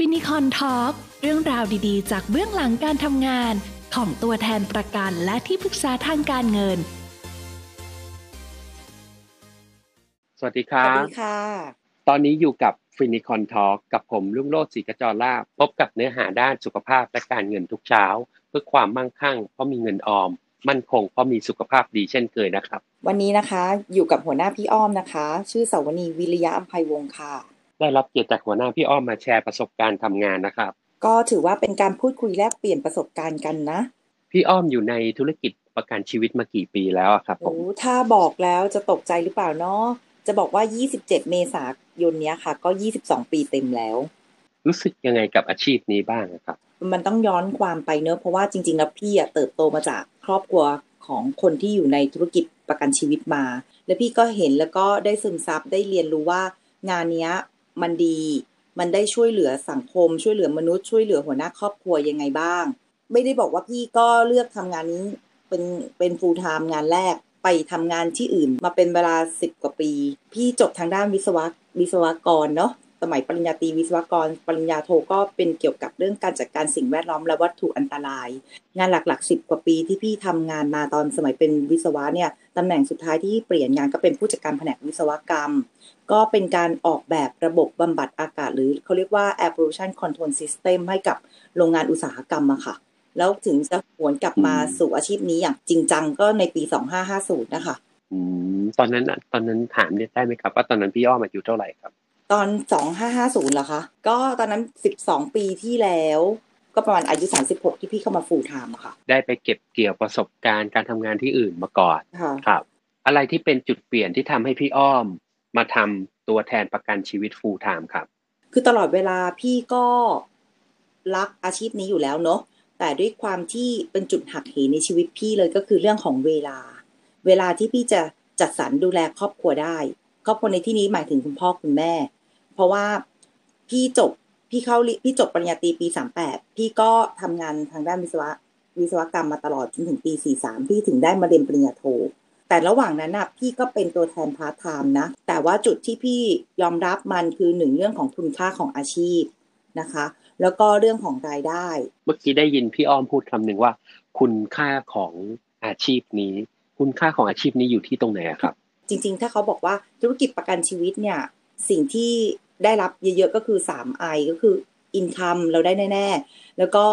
Finicorn Talk เรื่องราวดีๆ จากเบื้องหลังการทำงาน ของตัวแทนประกันและที่ปรึกษาทางการเงิน สวัสดีครัวัสดีค่ะ ตอนนี้อยู่กับฟินิคอนทอ l k กับผมรุ่งโรจน์ศรีกระจรลาภพบกับเนื้อหาด้านสุขภาพและการเงินทุกเช้า เพื่อความมั่งคั่งเพราะมีเงินออม มั่นคงเพราะมีสุขภาพดีเช่นเคยนะครับ วันนี้นะคะอยู่กับหัวหน้าพี่อ้อมนะคะ ชื่อเสาวนีย์ วิริยะอัมภัยวงศ์ค่ะ ได้รับเกียรติจากหัวหน้าพี่อ้อมมาแชร์ประสบการณ์ทำงานนะครับ ก็ถือว่าเป็นการพูดคุยแลกเปลี่ยนประสบการณ์กันนะ พี่อ้อมอยู่ในธุรกิจประกันชีวิตมากี่ปีแล้วอะครับผโอ้มถ้าบอกแล้วจะตกใจหรือเปล่าเนาะจะบอกว่า 27 เมษายนเนี้ยค่ะ ก็ 22 ปีเต็มแล้ว รู้สึกยังไงกับอาชีพนี้บ้างอะครับ มันต้องย้อนความไปเนอะเพราะว่าจริงๆแล้วพี่อะเติบโตมาจากครอบครัวของคนที่อยู่ในธุรกิจประกันชีวิตมา แล้วพี่ก็เห็นแล้วก็ได้ซึมซับได้เรียนรู้ว่างานเนี้ย มันดี มันได้ช่วยเหลือสังคม ช่วยเหลือมนุษย์ช่วยเหลือหัวหน้าครอบครัวยังไงบ้าง ไม่ได้บอกว่าพี่ก็เลือกทำงานนี้เป็นเป็น full time งานแรกไปทำงานที่อื่นมาเป็นเวลาสิบกว่าปี พี่จบทางด้านวิศวะวิศวกรเนาะ มัยปริญญาตรีวิศวกร ปริญญาโทก็เป็นเกี่ยวกับเรื่องการจัดการสิ่งแวดล้อมและวัตถุอันตราย งานหลักๆสิบกว่าปีที่พี่ทำงานมาตอนสมัยเป็นวิศวะเนี่ยตำแหน่งสุดท้ายที่เปลี่ยนงานก็เป็นผู้จัดการแผนกวิศวกรรม ก็เป็นการออกแบบระบบบำบัดอากาศ หรือเขาเรียกว่า air pollution control system ให้กับโรงงานอุตสาหกรรมอะค่ะ แล้วถึงจะหวนกลับมาสู่อาชีพนี้อย่างจริงจังก็ในปี 2550 นะคะอืมตอนนั้นตอนนั้นถามได้ไหมครับ ว่าตอนนั้นพี่อ้อมอายุเท่าไหร่ครับ ตอน2550เหรอคะ ก็ตอนนั้น12ปีที่แล้ว ก็ประมาณอายุ36ที่พี่เข้ามา full time อะค่ะ ได้ไปเก็บเกี่ยวประสบการณ์การทำงานที่อื่นมาก่อนค่ะครับ อะไรที่เป็นจุดเปลี่ยนที่ทำให้พี่อ้อม มาทำตัวแทนประกันชีวิต full time ครับ คือตลอดเวลาพี่ก็รักอาชีพนี้อยู่แล้วเนาะแต่ด้วยความที่เป็นจุดหักเหในชีวิตพี่เลยก็คือเรื่องของเวลา เวลาที่พี่จะจัดสรรดูแลครอบครัวได้ ครอบครัวในที่นี้หมายถึงคุณพ่อคุณแม่ เพราะว่าพี่จบพี่เข้าเรียนพี่จบปริญญาตรีปีสามแปดพี่ก็ทำงานทางด้านวิศวะวิศวกรรมมาตลอดจนถึงปีสี่สามพี่ถึงได้มาเรียนปริญญาโท แต่ระหว่างนั้นน่ะพี่ก็เป็นตัวแทนพาร์ทไทม์นะ แต่ว่าจุดที่พี่ยอมรับมันคือหนึ่งเรื่องของคุณค่าของอาชีพนะคะ แล้วก็เรื่องของรายได้ เมื่อกี้ได้ยินพี่อ้อมพูดคำหนึ่งว่า คุณค่าของอาชีพนี้ คุณค่าของอาชีพนี้อยู่ที่ตรงไหนอะครับ จริง ๆ ถ้าเขาบอกว่าธุรกิจประกันชีวิตเนี่ยสิ่งที่ ได้รับเยอะๆก็คือ3 I ก็คือ income เราได้แน่ๆ แล้วก็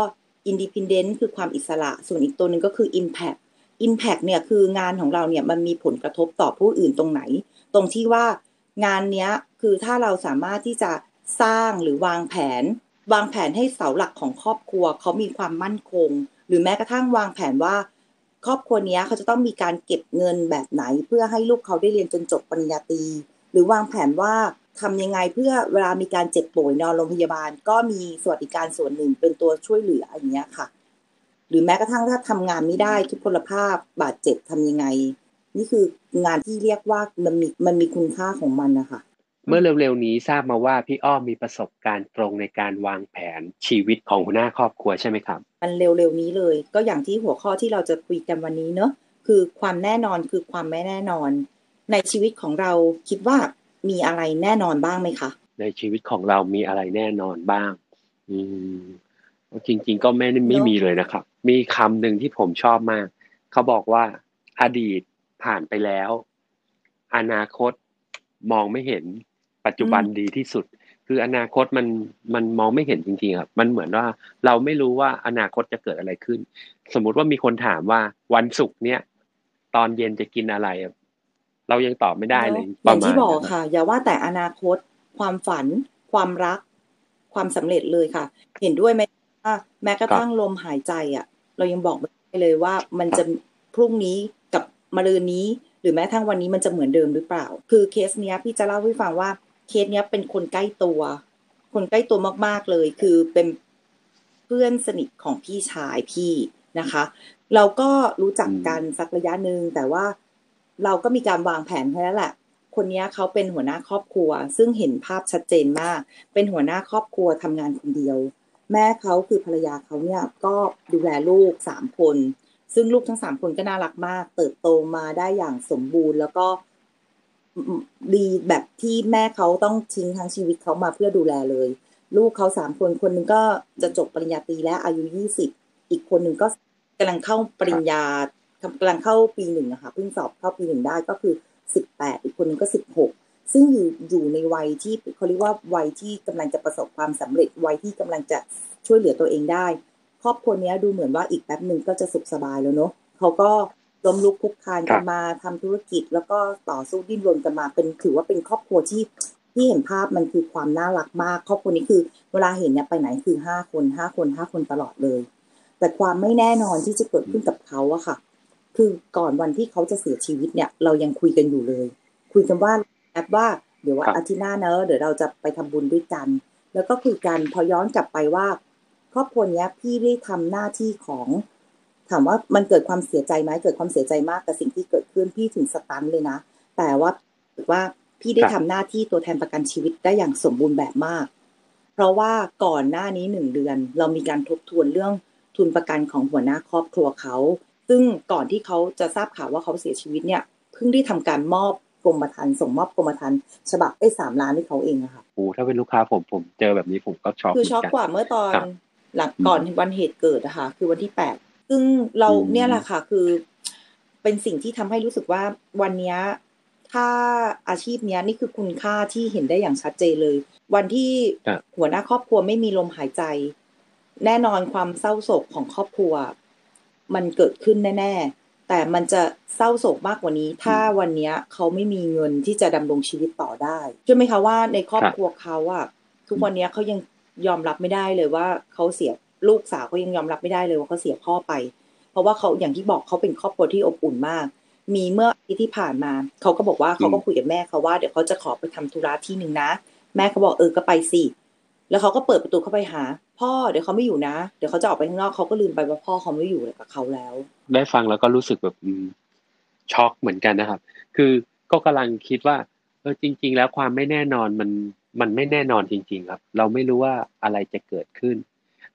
independent คือความอิสระ ส่วนอีกตัวหนึ่งก็คือ impact impact เนี่ยคืองานของเราเนี่ยมันมีผลกระทบต่อผู้อื่นตรงไหน ตรงที่ว่างานเนี้ยคือถ้าเราสามารถที่จะสร้างหรือวางแผน วางแผนให้เสาหลักของครอบครัวเขามีความมั่นคง หรือแม้กระทั่งวางแผนว่าครอบครัวนี้เขาจะต้องมีการเก็บเงินแบบไหน เพื่อให้ลูกเขาได้เรียนจนจบปริญญาตรีหรือวางแผนว่า ทำยังไงเพื่อเวลามีการเจ็บป่วยนอนโรงพยาบาล ก็มีสวัสดิการส่วนหนึ่งเป็นตัวช่วยเหลืออย่างเงี้ยค่ะ หรือแม้กระทั่งถ้าทำงานไม่ได้ทุกพลภาพบาดเจ็บทำยังไง นี่คืองานที่เรียกว่ามันมีมันมีคุณค่าของมันนะคะเมื่อเร็วๆนี้ทราบมาว่าพี่อ้อมมีประสบการณ์ตรงในการวางแผนชีวิตของหัวหน้าครอบครัวใช่ไหมครับ มันเร็วๆนี้เลย ก็อย่างที่หัวข้อที่เราจะคุยกันวันนี้เนอะคือความแน่นอนคือความไม่แน่นอน ในชีวิตของเราคิดว่า มีอะไรแน่นอนบ้างไหมคะ ในชีวิตของเรามีอะไรแน่นอนบ้าง อืมจริง ๆ ก็ไม่ไม่มีเลยนะครับ มีคำหนึ่งที่ผมชอบมาก เขาบอกว่า อดีตผ่านไปแล้ว อนาคตมองไม่เห็น ปัจจุบันดีที่สุด คืออนาคตมันมันมองไม่เห็นจริงๆครับ มันเหมือนว่าเราไม่รู้ว่าอนาคตจะเกิดอะไรขึ้น สมมุติว่ามีคนถามว่าวันศุกร์เนี้ยตอนเย็นจะกินอะไร เรายังตอบไม่ได้เลยอประย่างมาณที่บอกนั้นค่ะ อย่าว่าแต่อนาคต ความฝัน ความรัก ความสำเร็จเลยค่ะ เห็นด้วยไหมว่าแม้กระทั่งลมหายใจอะ เรายังบอกไม่ได้เลยว่ามันจะพรุ่งนี้กับมะรืนนี้ หรือแม้กระทั่งวันนี้มันจะเหมือนเดิมหรือเปล่า คือเคสเนี้ยพี่จะเล่าให้ฟังว่าเคสเนี้ยเป็นคนใกล้ตัว คนใกล้ตัวมากๆเลย คือเป็นเพื่อนสนิทของพี่ชายพี่นะคะ เราก็รู้จักกันสักระยะหนึ่งแต่ว่า เราก็มีการวางแผนแค่นั้นแหละคนนี้เขาเป็นหัวหน้าครอบครัว ซึ่งเห็นภาพชัดเจนมาก เป็นหัวหน้าครอบครัวทำงานคนเดียว แม่เขาคือภรรยาเขาเนี่ยก็ดูแลลูกสามคน ซึ่งลูกทั้งสามคนก็น่ารักมาก เติบโตมาได้อย่างสมบูรณ์ แล้วก็ดีแบบที่แม่เขาต้องทิ้งทั้งชีวิตเขามาเพื่อดูแลเลย ลูกเขาสามคนคนหนึ่งก็จะจบปริญญาตรีแล้วอายุยี่สิบอีกคนหนึ่งก็กำลังเข้าปริญญา กำลังเข้าปีหนึ่งอะค่ะเพิ่งสอบเข้าปีหนึ่งได้ก็คือสิบแปดอีกคนหนึ่งก็สิบหกซึ่งอยู่อยู่ในวัยที่เขาเรียกว่าวัยที่กำลังจะประสบความสำเร็จวัยที่กำลังจะช่วยเหลือตัวเองได้ ครอบครัวนี้ดูเหมือนว่าอีกแป๊บหนึ่งก็จะสุขสบายแล้วเนาะเขาก็ล้มลุกคลุกคลานกันมาทำธุรกิจ แล้วก็ต่อสู้ดิ้นรนกันมาเป็นถือว่าเป็นครอบครัวที่ที่เห็นภาพมันคือความน่ารักมาก ครอบครัวนี้คือ เวลาเห็นเนี่ยไปไหนคือห้าคนห้าคนห้าคนตลอดเลย แต่ความไม่แน่นอนที่จะเกิดขึ้นกับเขาอะค่ะ คือก่อนวันที่เขาจะเสียชีวิตเนี่ย เรายังคุยกันอยู่เลย คุยกันว่าแอปว่าเดี๋ยวว่าอาทิตย์หน้าเนอะเดี๋ยวเราจะไปทำบุญด้วยกัน แล้วก็คุยกันพอย้อนกลับไปว่า ครอบครัวนี้พี่ได้ทำหน้าที่ของถามว่ามันเกิดความเสียใจไหมเกิดความเสียใจมากกับสิ่งที่เกิดขึ้นพี่ถึงสตันเลยนะ แต่ว่าว่าพี่ได้ทำหน้าที่ตัวแทนประกันชีวิตได้อย่างสมบูรณ์แบบมาก เพราะว่าก่อนหน้านี้หนึ่งเดือน เรามีการทบทวนเรื่องทุนประกันของหัวหน้าครอบครัวเขา ซึ่งก่อนที่เขาจะทราบข่าวว่าเขาเสียชีวิตเนี่ยเพิ่งได้ทำการมอบกรมธรรม์ส่งมอบกรมธรรม์ฉบับไอ้สามล้านให้เขาเองอะค่ะโอ้ถ้าเป็นลูกค้าผมผมเจอแบบนี้ผมก็ช็อกคือช็อกกว่าเมื่อตอนหลังก่อนวันเหตุเกิดอะค่ะ คือวันที่แปดซึ่งเราเนี่ยแหละค่ะคือ เป็นสิ่งที่ทำให้รู้สึกว่าวันเนี้ยถ้าอาชีพเนี้ยนี่คือคุณค่าที่เห็นได้อย่างชัดเจนเลย วันที่หัวหน้าครอบครัวไม่มีลมหายใจ แน่นอนความเศร้าโศกของครอบครัว มันเกิดขึ้นแน่ๆ แต่มันจะเศร้าโศกมากกว่านี้ ถ้าวันเนี้ยเขาไม่มีเงินที่จะดำรงชีวิตต่อได้ใช่ไหมคะว่าในครอบครัวเขาอะทุกวันนี้เขายังยอมรับไม่ได้เลยว่าเขาเสียลูกสาวเขายังยอมรับไม่ได้เลยว่าเขาเสียพ่อไป เพราะว่าเขาอย่างที่บอกเขาเป็นครอบครัวที่อบอุ่นมาก มีเมื่ออาที่ผ่านมาเขาก็บอกว่าเขาก็คุยกับแม่เขาว่าเดี๋ยวเขาจะขอไปทำธุระที่หนึ่งนะ แม่เขาบอกเออก็ไปสิแล้วเขาก็เปิดประตูเข้าไปหาพ่อเดี๋ยวเขาไม่อยู่นะ เดี๋ยวเขาจะออกไปข้างนอกเขาก็ลืมไปว่าพ่อเขาไม่อยู่กับเขาแล้ว ได้ฟังแล้วก็รู้สึกแบบช็อกเหมือนกันนะครับ คือก็กำลังคิดว่าเออจริง ๆ แล้วความไม่แน่นอนมันมันไม่แน่นอนจริง ๆ ครับ เราไม่รู้ว่าอะไรจะเกิดขึ้น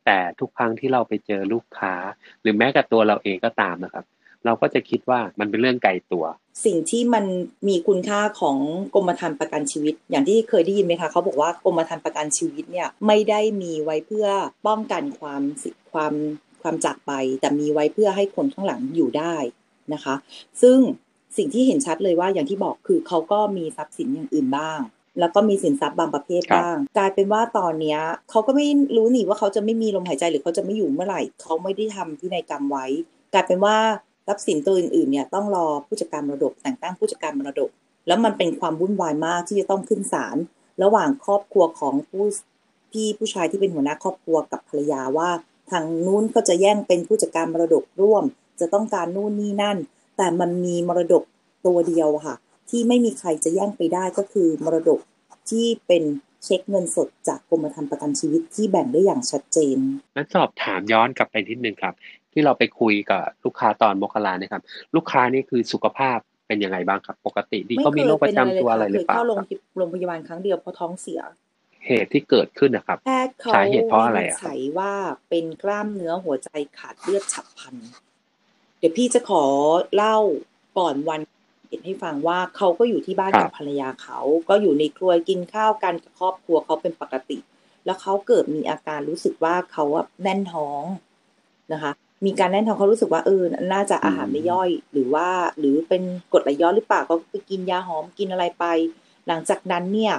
แต่ทุกครั้งที่เราไปเจอลูกค้า หรือแม้กับตัวเราเองก็ตามนะครับ เราก็จะคิดว่ามันเป็นเรื่องไกลตัว สิ่งที่มันมีคุณค่าของกรมธรรม์ประกันชีวิต อย่างที่เคยได้ยินไหมคะเขาบอกว่ากรมธรรม์ประกันชีวิตเนี่ยไม่ได้มีไว้เพื่อป้องกันความความความจากไป แต่มีไว้เพื่อให้คนข้างหลังอยู่ได้นะคะ ซึ่งสิ่งที่เห็นชัดเลยว่าอย่างที่บอกคือเขาก็มีทรัพย์สินอย่างอื่นบ้าง แล้วก็มีสินทรัพย์บางประเภทบ้าง กลายเป็นว่าตอนเนี้ยเขาก็ไม่รู้หนิว่าเขาจะไม่มีลมหายใจหรือเขาจะไม่อยู่เมื่อไหร่เขาไม่ได้ทำพินัยกรรมไว้ กลายเป็นว่า ทรัพย์สินตัวอื่นๆเนี่ยต้องรอผู้จัดการมรดก แต่งตั้งผู้จัดการมรดก แล้วมันเป็นความวุ่นวายมากที่จะต้องขึ้นศาลระหว่างครอบครัวของผู้พี่ผู้ชายที่เป็นหัวหน้าครอบครัวกับภรรยาว่า ทางนู้นเขาจะแย่งเป็นผู้จัดการมรดกร่วม จะต้องการนู่นนี่นั่น แต่มันมีมรดกตัวเดียวค่ะ ที่ไม่มีใครจะแย่งไปได้ก็คือมรดกที่เป็นเช็คเงินสดจากกรมธรรม์ประกันชีวิตที่แบ่งได้อย่างชัดเจน นั้นสอบถามย้อนกลับไปนิดนึงครับ ที่เราไปคุยกับลูกค้าตอนมกราเนี่ยครับ ลูกค้านี่คือสุขภาพเป็นยังไงบ้างครับ ปกติดีเขามีโรคประจำตัวอะไรหรือเปล่าเข้าโรงพยาบาลครั้งเดียวเพราะท้องเสีย เหตุที่เกิดขึ้นนะครับแพทย์เขาสาเหตุเพราะอะไรอะครับใช้ว่าเป็นกล้ามเนื้อหัวใจขาดเลือดฉับพลัน เดี๋ยวพี่จะขอเล่าก่อนวันเห็นให้ฟังว่าเขาก็อยู่ที่บ้านกับภรรยาเขา ก็อยู่ในครัวกินข้าวกันกับครอบครัวเขาเป็นปกติ แล้วเขาเกิดมีอาการรู้สึกว่าเขาอะแน่นท้องนะคะ มีการแน่นท้องเขารู้สึกว่าเออน่าจะอาหารไม่ย่อย หรือว่าหรือเป็นกรดไหลย้อนหรือเปล่าก็ไปกินยาหอมกินอะไรไป หลังจากนั้นเนี่ย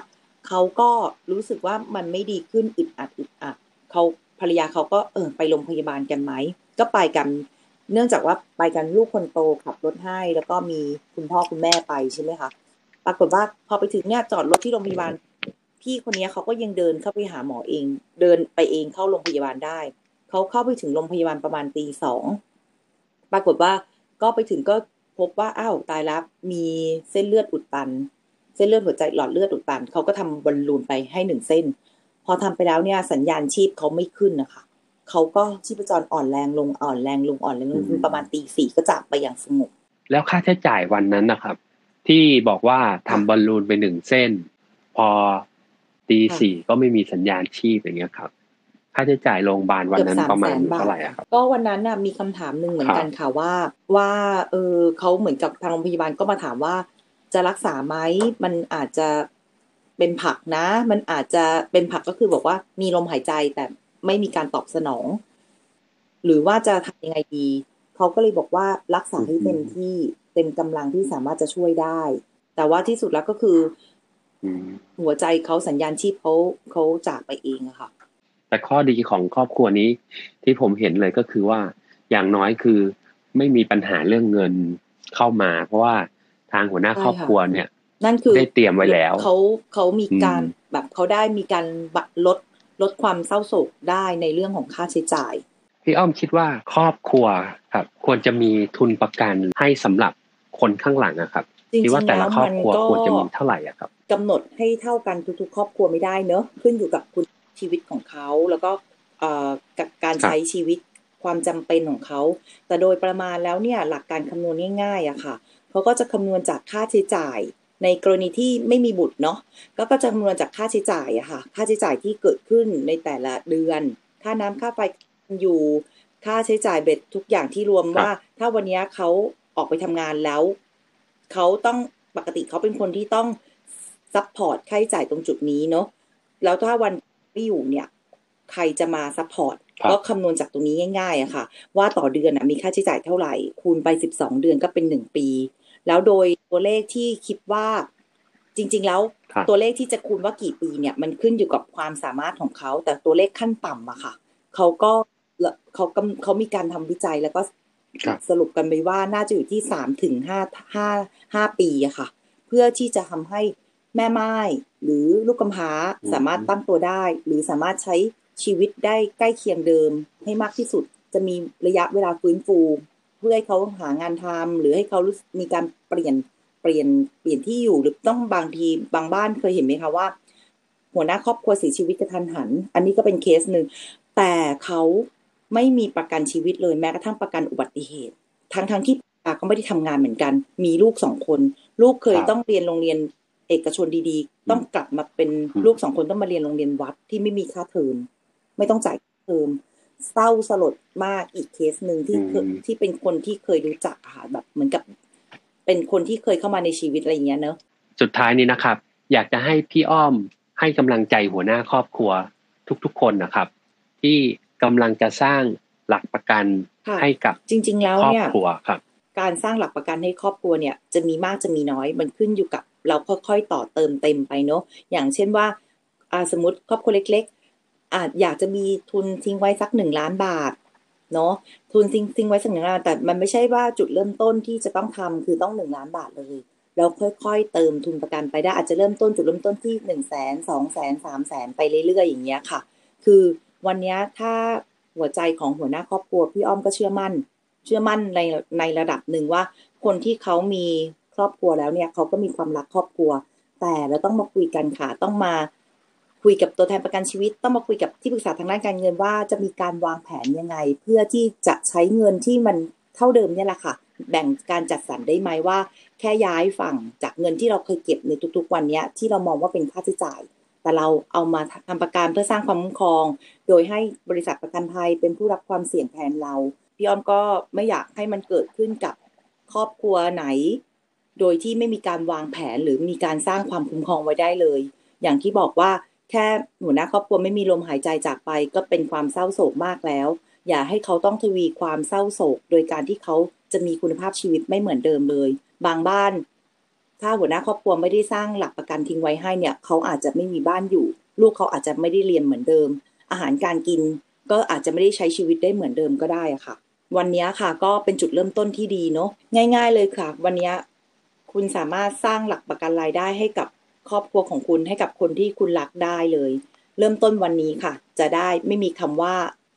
เขาก็รู้สึกว่ามันไม่ดีขึ้นอึดอัดอึดอัดเขาภรรยาเขาก็เออไปโรงพยาบาลกันไหมก็ไปกัน เนื่องจากว่าไปกันลูกคนโตขับรถให้แล้วก็มีคุณพ่อคุณแม่ไปใช่ไหมคะปรากฏว่าพอไปถึงเนี่ยจอดรถที่โรงพยาบาลพี่คนนี้เขาก็ยังเดินเข้าไปหาหมอเอง เดินไปเองเข้าโรงพยาบาลได้ เขาเข้าไปถึงโรงพยาบาลประมาณตีสองปรากฏว่าก็ไปถึงก็พบว่าอ้าวตายแล้วมีเส้นเลือดอุดตัน เส้นเลือดหัวใจหลอดเลือดอุดตันเขาก็ทำบอลลูนไปให้หนึ่งเส้น พอทำไปแล้วเนี่ยสัญญาณชีพเขาไม่ขึ้นนะคะเขาก็ชีพจรอ่อนแรงลงอ่อนแรงลงอ่อนแรงลงประมาณตีสี่ก็จากไปอย่างสงบแล้วค่าใช้จ่ายวันนั้นนะครับ ที่บอกว่าทำบอลลูนไปหนึ่งเส้น พอตีสี่ก็ไม่มีสัญญาณชีพอย่างเงี้ยครับ ค่าใช้จ่ายโรงพยาบาลวันนั้นประมาณเท่าไหร่ครับก็วันนั้นน่ะมีคำถามหนึ่งเหมือนกันค่ะว่า ว่าเออเขาเหมือนกับทางโรงพยาบาลก็มาถามว่า จะรักษาไหมมันอาจจะเป็นผักนะ มันอาจจะเป็นผักก็คือบอกว่ามีลมหายใจแต่ไม่มีการตอบสนอง หรือว่าจะทำยังไงดีเขาก็เลยบอกว่ารักษาให้เต็มที่เต็มกำลังที่สามารถจะช่วยได้ แต่ว่าที่สุดแล้วก็คืออืมหัวใจเขาสัญญาณชีพเขาเขาจากไปเองอะค่ะ แต่ข้อดีของครอบครัวนี้ที่ผมเห็นเลยก็คือว่าอย่างน้อยคือไม่มีปัญหาเรื่องเงินเข้ามา เพราะว่าทางหัวหน้าใช่ค่ะครอบครัวเนี่ย นั่นคือได้เตรียมไว้แล้วเขาเขามีการอืมแบบเขาได้มีการบัดลดลดความเศร้าโศกได้ในเรื่องของค่าใช้จ่าย พี่อ้อมคิดว่าครอบครัวครับ ควรจะมีทุนประกันให้สำหรับคนข้างหลังนะครับจริงคิดว่าๆแต่แล้ละวครอมับนครัวก็ควรจะมีเท่าไหร่อะครับกำหนดให้เท่ากันทุกๆ ครอบครัวไม่ได้เนอะขึ้นอยู่กับคุณ ชีวิตของเขา แล้วก็เอ่อกับการครับใช้ชีวิตความจำเป็นของเขา แต่โดยประมาณแล้วเนี่ยหลักการคำนวณง่ายๆอะค่ะเขาก็จะคำนวณจากค่าใช้จ่าย ในกรณีที่ไม่มีบุตรเนาะก็ก็จะคำนวณจากค่าใช้จ่ายอะค่ะ ค่าใช้จ่ายที่เกิดขึ้นในแต่ละเดือน ค่าน้ำค่าไฟอยู่ ค่าใช้จ่ายเบ็ดทุกอย่างที่รวมครับว่า ถ้าวันเนี้ยเขาออกไปทำงานแล้วเขาต้องปกติเขาเป็นคนที่ต้อง support ค่าใช้จ่ายตรงจุดนี้เนาะแล้วถ้าวัน ไม่อยู่เนี่ยใครจะมา support ครับก็คำนวณจากตรงนี้ง่ายๆอะค่ะ ว่าต่อเดือนนะมีค่าใช้จ่ายเท่าไหร่ คูณไปสิบสองเดือนก็เป็นหนึ่งปี แล้วโดยตัวเลขที่คิดว่าจริง ๆ แล้วครับตัวเลขที่จะคูณว่ากี่ปีเนี่ย มันขึ้นอยู่กับความสามารถของเขา แต่ตัวเลขขั้นต่ำอะค่ะเขาก็เขากำเขามีการทำวิจัยแล้วก็ครับสรุปกันไปว่าน่าจะอยู่ที่สามถึงห้าห้าห้าปีอะค่ะ เพื่อที่จะทำให้แม่ไม้ หรือลูกกำพร้าอืมสามารถตั้งตัวได้ หรือสามารถใช้ชีวิตได้ใกล้เคียงเดิมให้มากที่สุด จะมีระยะเวลาฟื้นฟู เพื่อให้เขาหางานทำหรือให้เขารู้สึกมีการเปลี่ยนเปลี่ยนเปลี่ยนที่อยู่หรือต้องบางทีบางบ้านเคยเห็นไหมคะว่า หัวหน้าครอบครัวเสียชีวิตกระทันหัน อันนี้ก็เป็นเคสหนึ่งแต่เขาไม่มีประกันชีวิตเลยแม้กระทั่งประกันอุบัติเหตุ ทั้งทั้งที่เขาไม่ได้ทำงานเหมือนกัน มีลูกสองคน ลูกเคยครับต้องเรียนโรงเรียน เอกชนดีๆ ต้องกลับมาเป็นอืมลูกสองคนต้องมาเรียนโรงเรียนวัดที่ไม่มีค่าเทอมไม่ต้องจ่ายค่าเทอมเศร้าสลดมากอีกเคสหนึ่งที่เคยที่เป็นคนที่เคยรู้จักอะค่ะแบบเหมือนกับ เป็นคนที่เคยเข้ามาในชีวิตอะไรอย่างเงี้ยเนอะสุดท้ายนี้นะครับ อยากจะให้พี่อ้อมให้กำลังใจหัวหน้าครอบครัวทุกๆคนนะครับ ที่กำลังจะสร้างหลักประกันค่ะให้กับจริง ๆ แล้วครอบเนี่ยครัวครับการสร้างหลักประกันให้ครอบครัวเนี่ยจะมีมากจะมีน้อยมันขึ้นอยู่กับ เราค่อยๆต่อเติมเต็มไปเนอะอย่างเช่นว่าสมมติครอบครัวเล็ก ๆ อาจอยากจะมีทุนทิ้งไว้สักหนึ่งล้านบาทเนาะทุนทิ้งทิ้งไว้สักหนึ่งล้านแต่มันไม่ใช่ว่าจุดเริ่มต้นที่จะต้องทำคือต้องหนึ่งล้านบาทเลยแล้วค่อยๆ เติมทุนประกันไปได้อาจจะเริ่มต้นจุดเริ่มต้นที่หนึ่งแสนสองแสนสามแสนไปเรื่อยๆอย่างเงี้ยค่ะ คือวันนี้ถ้าหัวใจของหัวหน้าครอบครัวพี่อ้อมก็เชื่อมั่น เชื่อมั่นในในระดับหนึ่งว่า คนที่เขามี รอบครัวแล้วเนี่ยเขาก็มีความรักครอบครัว แต่เราต้องมาคุยกันค่ะ ต้องมาคุยกับตัวแทนประกันชีวิต ต้องมาคุยกับที่ปรึกษาทางด้านการเงินว่าจะมีการวางแผนยังไง เพื่อที่จะใช้เงินที่มันเท่าเดิมเนี่ยแหละค่ะ แบ่งการจัดสรรได้ไหมว่า แค่ย้ายฝั่งจากเงินที่เราเคยเก็บในทุกๆ วันเนี้ยที่เรามองว่าเป็นค่าใช้จ่าย แต่เราเอามาทำประกันเพื่อสร้างความคุ้มครอง โดยให้บริษัทประกันภัยเป็นผู้รับความเสี่ยงแทนเราพี่อ้อมก็ไม่อยากให้มันเกิดขึ้นกับครอบครัวไหน โดยที่ไม่มีการวางแผนหรือมีการสร้างความคุ้มครองไว้ได้เลย อย่างที่บอกว่าแค่หัวหน้าครอบครัวไม่มีลมหายใจจากไป ก็เป็นความเศร้าโศกมากแล้ว อย่าให้เขาต้องทวีความเศร้าโศก โดยการที่เขาจะมีคุณภาพชีวิตไม่เหมือนเดิมเลย บางบ้าน ถ้าหัวหน้าครอบครัวไม่ได้สร้างหลักประกันทิ้งไว้ให้เนี่ย เขาอาจจะไม่มีบ้านอยู่ ลูกเขาอาจจะไม่ได้เรียนเหมือนเดิม อาหารการกินก็อาจจะไม่ได้ใช้ชีวิตได้เหมือนเดิมก็ได้ค่ะ วันนี้ค่ะก็เป็นจุดเริ่มต้นที่ดีเนาะง่าย ๆ เลยค่ะ วันนี้ คุณสามารถสร้างหลักประกันรายได้ให้กับครอบครัวของคุณให้กับคนที่คุณรักได้เลย เริ่มต้นวันนี้ค่ะ จะได้ไม่มีคำว่า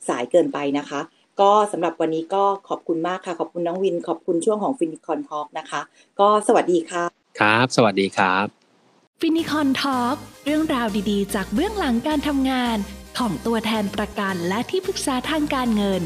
สายเกินไปนะคะ ก็สำหรับวันนี้ก็ขอบคุณมากค่ะ ขอบคุณน้องวิน ขอบคุณช่วงของ Finicorn Talk นะคะ ก็สวัสดีค่ะ ครับ สวัสดีครับ Finicorn Talk เรื่องราวดีๆ จากเบื้องหลังการทำงาน ของตัวแทนประกันและที่ปรึกษาทางการเงิน